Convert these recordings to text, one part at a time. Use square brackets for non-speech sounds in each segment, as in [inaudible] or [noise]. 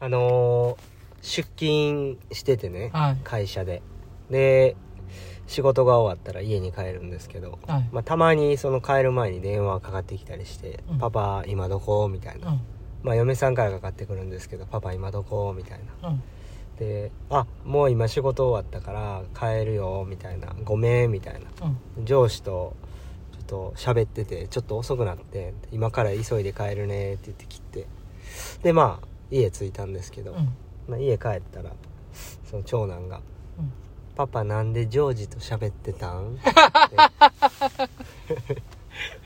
あのー出勤しててね、はい。会社で。で仕事が終わったら家に帰るんですけど、はい。まあ、たまにその帰る前に電話かかってきたりして「うん。パパ今どこ?」みたいな、うん。まあ嫁さんからかかってくるんですけど「パパ今どこ?」みたいな。うん。で「あもう今仕事終わったから帰るよ」みたいな「ごめん」みたいな。うん。上司とちょっと喋っててちょっと遅くなって「今から急いで帰るね」って言って切って。でまあ家着いたんですけど、うん。まあ、家帰ったらその長男がうん「パパなんでジョージと喋ってたん?」っ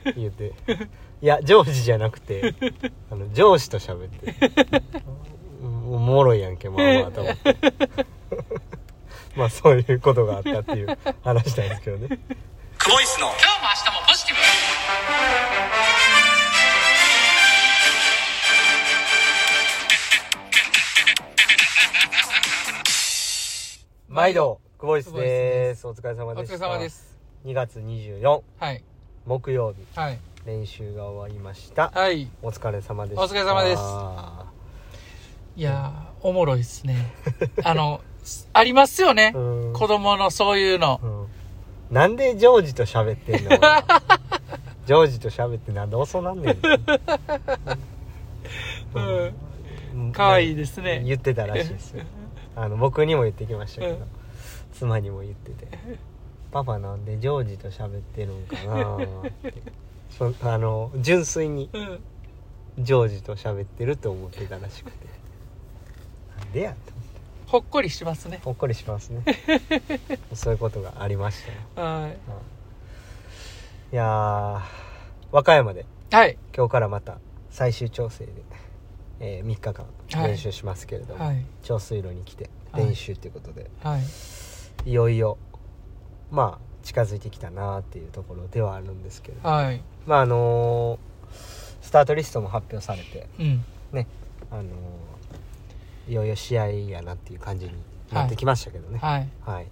て言って「いやジョージじゃなくてあの上司と喋ってうんおもろいやんけまあまあと思って。[laughs] まあそういうことがあったっていう話なんですけどね。クボイスの。今日も明日もポジティブ毎度久保井です。久保井です。お疲れ様おでした疲れ様です。2月24はい。木曜日。はい。練習が終わりました。はい。お疲れ様でしたお疲れ様です。いやーおもろいですね。[laughs] あのありますよね。うん。子供のそういうの。うん。なんでジョージと喋ってんの？[laughs] ジョージと喋ってなんで遅なんね [laughs] ん。うん。可愛いですね。言ってたらしいですよあの僕にも言ってきましたけど、うん。妻にも言ってて「パパなんでジョージと喋ってるんかな」って。[laughs] そあの純粋にうん。ジョージと喋ってると思ってたらしくて。なんでやとほっこりしますね。ほっこりしますね。[laughs] そういうことがありました。よはい。いやー和歌山ではい。今日からまた最終調整で、え3日間はい。練習しますけれども、はい。長水路に来てはい。練習ということで、はい。い、よいよまあ近づいてきたなっていうところではあるんですけれどはい。まああのースタートリストも発表されてうん。ねあのーいよいよ試合やなっていう感じになってきましたけどね。はい。はい、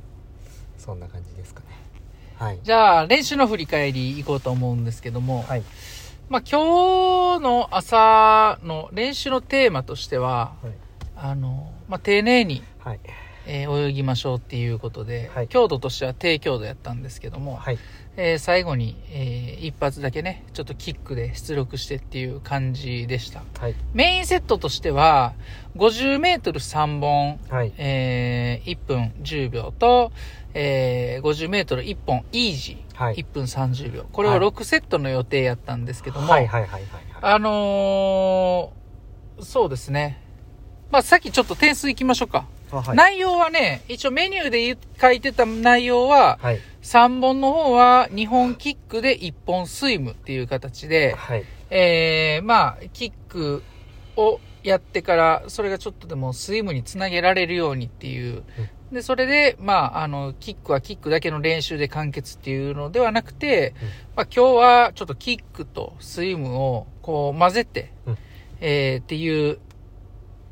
そんな感じですかね。はい。じゃあ練習の振り返りいこうと思うんですけども、はいまあ今日の朝の練習のテーマとしてははい。あの、まあ、丁寧に、はい。えー泳ぎましょうっていうことで、はい。強度としては低強度やったんですけども、はい。えー最後に、えー一発だけねちょっとキックで出力してっていう感じでした。はい。メインセットとしては 50m3 本、はい。えー1分10秒と、えー、50m1 本イージー、はい。1分30秒。これをはい。6セットの予定やったんですけども、はいはいはいはいはい。あのーそうですね。まあさっきちょっと点数いきましょうか、あはい。内容はね一応メニューで書いてた内容ははい。3本の方は2本キックで1本スイムっていう形で、はい。えー、まあ、キックをやってから、それがちょっとでもスイムにつなげられるようにっていう。で、それで、まあ、あの、キックはキックだけの練習で完結っていうのではなくて、うん。まあ、今日はちょっとキックとスイムをこう混ぜて、うん。えー、っていう、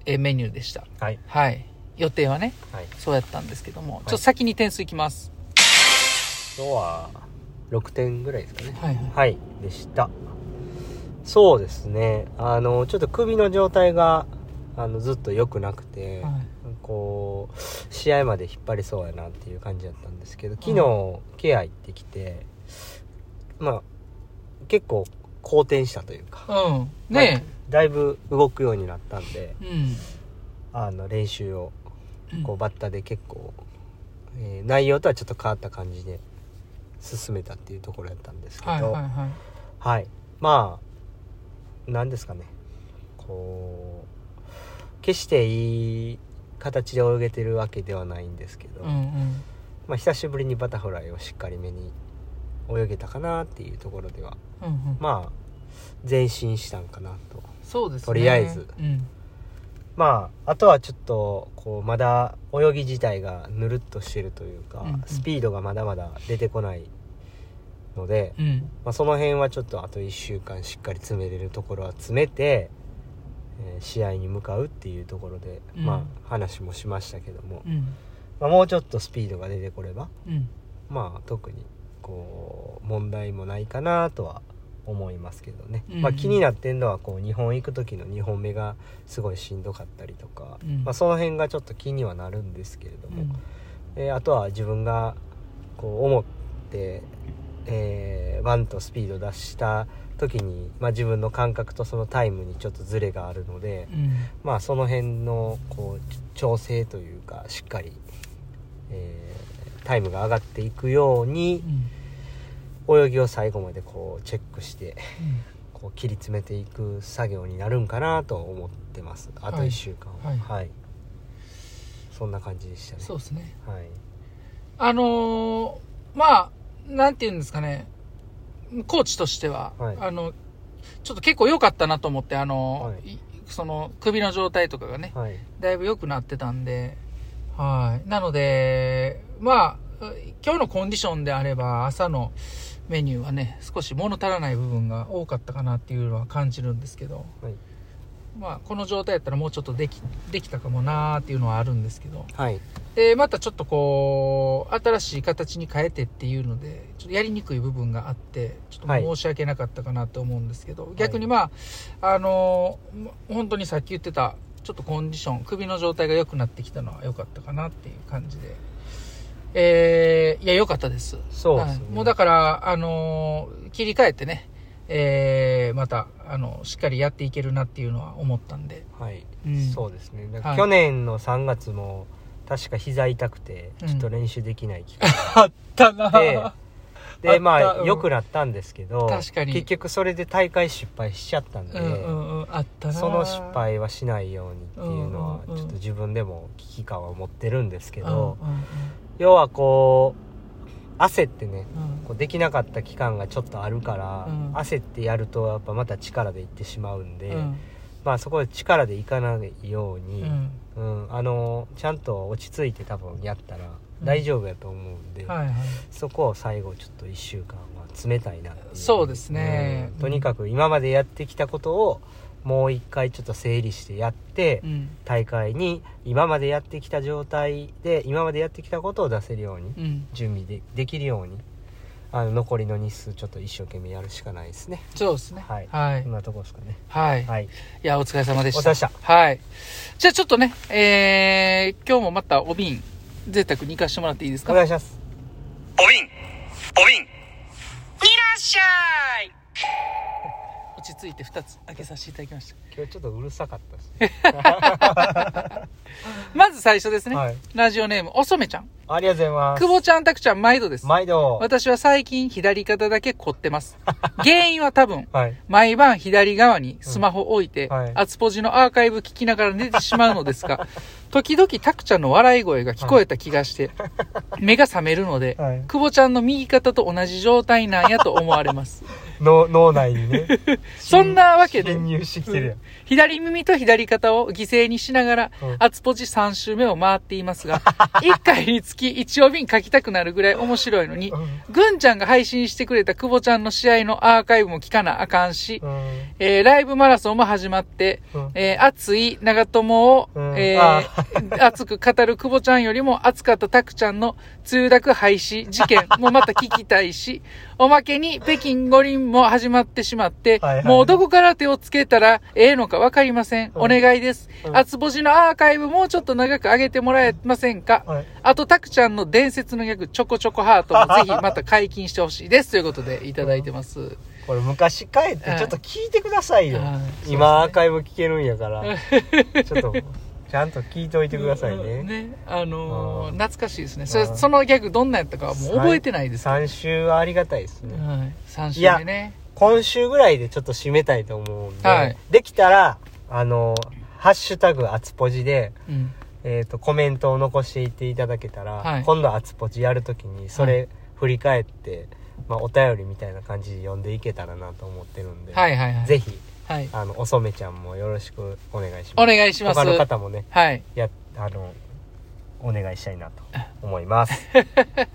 えーメニューでした。はい。はい。予定はね、はい。そうやったんですけども、ちょっと先に点数いきます。今日は6点ぐらいですかね。はいはい。はいでした。そうですね。あのちょっと首の状態があのずっと良くなくて、はいこう試合まで引っ張りそうやなっていう感じだったんですけど昨日、ケア行ってきてまあ結構好転したというか、うん。ねだいぶ動くようになったんでえ。うん。あの練習をうんこうバッタで結構、えー内容とはちょっと変わった感じで進めたっていうところやったんですけど、はいはいはい。はいまあ何ですかねこう決していい形で泳げてるわけではないんですけど、うんうん。まあ、久しぶりにバタフライをしっかりめに泳げたかなっていうところではうんうん。まあ前進したんかなとそうですね。とりあえずうん。まああとはちょっとこうまだ泳ぎ自体がぬるっとしてるというか、うんうんスピードがまだまだ出てこないので、うん。まあ、その辺はちょっとあと1週間しっかり詰めれるところは詰めて、えー試合に向かうっていうところで、うん。まあ話もしましたけども、うん。まあ、もうちょっとスピードが出てこればうん。まあ特にこう問題もないかなとは思いますけどね、うん。まあ、気になってんのはこう日本行く時の2本目がすごいしんどかったりとか、うん。まあ、その辺がちょっと気にはなるんですけれども、うん。えーあとは自分がこう思って、えーバンとスピード出した時に、まあ、自分の感覚とそのタイムにちょっとズレがあるので、うん。まあ、その辺のこう調整というかしっかり、えータイムが上がっていくようにうん。泳ぎを最後までこうチェックしてこう切り詰めていく作業になるんかなと思ってます。あとはい1週間はい。はい、そんな感じでしたね。そうですね。はい。あのーまあなんて言うんですかねコーチとしては、はい。あのちょっと結構良かったなと思ってあの、はい。いその首の状態とかがねはい。だいぶ良くなってたんで、はい。なので、まあ、今日のコンディションであれば、朝のメニューはね、少し物足らない部分が多かったかなっていうのは感じるんですけど、はい。まあ、この状態やったらもうちょっとでき、できたかもなーっていうのはあるんですけど、はいで、またちょっとこう、新しい形に変えてっていうので、ちょっとやりにくい部分があって、ちょっと申し訳なかったかなと思うんですけど、逆にまあ、あのー本当にさっき言ってた、ちょっとコンディション、首の状態が良くなってきたのは良かったかなっていう感じで。えー、いや、良かったです。そうですね。はい。もうだから、あのー切り替えてね、えー、また、あの、しっかりやっていけるなっていうのは思ったんで。はい、うん。そうですね。去年の3月も確か膝痛くてうん。ちょっと練習できない期間 [laughs] あったな。ででまあ良くなったんですけど確かに。結局それで大会失敗しちゃったんで、うんうんうん、あったな。その失敗はしないようにっていうのはうんうんうんちょっと自分でも危機感は持ってるんですけけど、要はこう焦ってねこうできなかった期間がちょっとあるから、うん。焦ってやるとやっぱまた力でいってしまうんで、うんまあそこで力でいかないように、うん。うん、あのちゃんと落ち着いて多分やったら大丈夫やと思うんで、はいはい。そこを最後ちょっと1週間は冷たいなっていう。そうですね。うん。とにかく今までやってきたことをもう一回ちょっと整理してやって、うん。大会に今までやってきた状態で今までやってきたことを出せるようにうん。準備でできるようにあの残りの日数ちょっと一生懸命やるしかないですね。そうですね。はい。はい。そんなとこですかね。はい、い、はい。やお疲れ様でした。お疲れ様でした。はい。じゃあちょっとねえー、今日もまたお瓶贅沢に行かしてもらっていいですおか願いします。おびんおびんいらっしゃい。落ち着いて2つ開けさせていただきました今日ちょっとうるさかったです。[laughs] まず最初ですね、はい。ラジオネームおそめちゃん。ありがとうございます。久保ちゃんたくちゃん毎度です。毎度。私は最近左肩だけ凝ってます。[laughs] 原因は多分はい。毎晩左側にスマホ置いて、うん。はい。アツポジのアーカイブ聞きながら寝てしまうのですが、[laughs] 時々タクちゃんの笑い声が聞こえた気がして、目が覚めるので、はい。久保ちゃんの右肩と同じ状態なんやと思われます。の脳内にねそんなわけで侵入してきてるやん左耳と左肩を犠牲にしながらうん、アツポジ3周目を回っていますが、[laughs] 1回につき1帯書きたくなるぐらい面白いのに、ぐん。ちゃんが配信してくれた久保ちゃんの試合のアーカイブも聞かなあかんし、うん。えーライブマラソンも始まって、うん。えー熱い長友を、うん。えあー。[laughs] 熱く語る久保ちゃんよりも熱かったタクちゃんの通学廃止事件も [laughs] また聞きたいし、おまけに北京五輪も始まってしまって、もうどこから手をつけたらええのかわかりません。うんお願いです。うん厚ぼじのアーカイブもうちょっと長く上げてもらえませんか、はいあと、タクちゃんの伝説のギャグ、チョコチョコハートもぜひ [laughs] また解禁してほしいです。ということでいただいてます。これ昔帰ってちょっと聞いてくださいよはい今アーカイブ聞けるんやから [laughs] ちょっとちゃんと聞いておいてくださいねね。あのーうん懐かしいですね。そそのギャグどんなんやったかはもう覚えてないですけど。3週はありがたいですねはい。3週目ね。今週ぐらいでちょっと締めたいと思うんで、はいできたらあのハッシュタグあつぽじでうん。えー、とコメントを残していっていただけたら、はい今度あつぽじやるときにそはれ振り返って、まあ、お便りみたいな感じで読んでいけたらなと思ってるんで、はいはいはい。ぜひはい。あのおそめちゃんもよろしくお願いしますお願いします。他の方もねはい。やあのお願いしたいなと思います [laughs]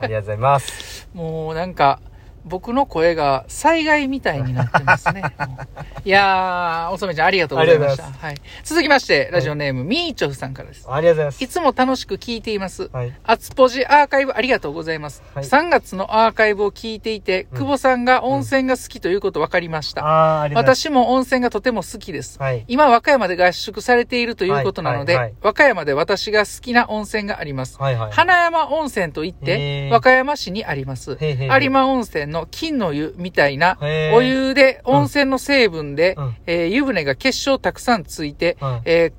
ありがとうございますもうなんか、僕の声が災害みたいになってますね。[laughs] いやー、おそめちゃんありがとうございました。ありがとはい。続きまして、ラジオネーム、ミーチョフさんからです。ありがとうございますいつも楽しく聞いています。はいアツポジアーカイブありがとうございます。はい3月のアーカイブを聞いていて、うん久保さんが温泉が好きということ分かりました。あーありがとうござい私も温泉がとても好きです。ますはい今、和歌山で合宿されているということなので、はいはいはい和歌山で私が好きな温泉があります。はいはい花山温泉といって、和歌山市にあります。へーへー有馬温泉の金の湯みたいな、お湯で温泉の成分で、うんえー湯船が結晶たくさんついて、うんえー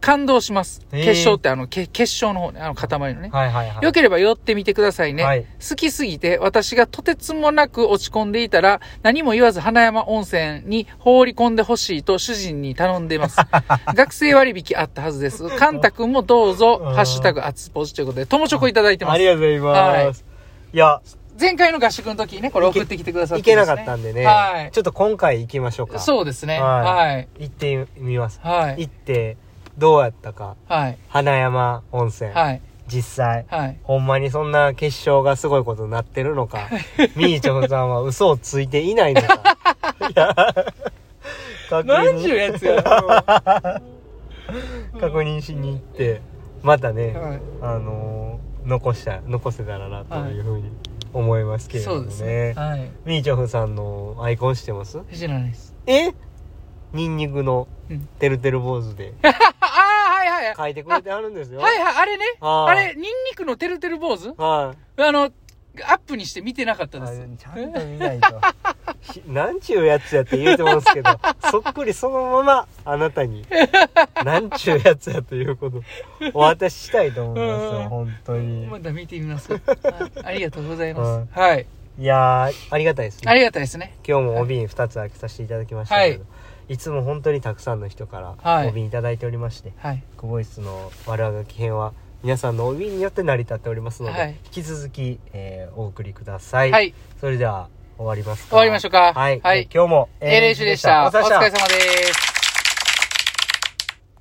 感動します。結晶ってあの、け結晶の方ね、あの塊のね。はいはいはいよければ寄ってみてくださいね。はい好きすぎて私がとてつもなく落ち込んでいたら何も言わず花山温泉に放り込んでほしいと主人に頼んでいます。[laughs] 学生割引あったはずです。[laughs] カンタ君もどうぞ、うんハッシュタグアツポジということで、友チョコいただいてますあり。がとうございます、い、や前回の合宿の時にね、これ送ってきてくださって行けなかったんでね、はいちょっと今回行きましょうかそうですね。はいはい。行ってみます、はい。行ってどうやったかはい。花山温泉、はい。実際はい。ほんまにそんな結晶がすごいことになってるのか、[laughs] みーちょふさんは嘘をついていないのか。[laughs] いや、やつや。確認しに行って、またね、はいあのー残した、残せたらなというふうに思いますけれどもね。そうですね。はい。みーちょふさんのアイコンしてます？知らないです。え？ニンニクのうんてるてる坊主で [laughs] ああ、はいはいはい。書いてくれてあるんですよ。はいはい、あれね。あれ、ニンニクのてるてる坊主？はい。あの、アップにして見てなかったであす。ちゃんと見ないと。ひなんちゅうやつやって言うてますけど、[laughs] そっくりそのままあなたに、なんちゅうやつやということをお渡ししたいと思いますうんよ、本当にま。た見てみます。はいありがとうございます。はい。いやー、ありがたいですあね。りがたいですね。今日もお瓶2つ開けさせていただきましたけど、い、つも本当にたくさんの人かはいらお瓶いただいておりまして、はい。クボイスの悪あがき編は皆さんのお瓶によって成り立っておりますので、はい引き続き、えーお送りください。はい。それでは終わりますか？終わりましょうかはい。はい今日もえー練習でした。お疲れ様です。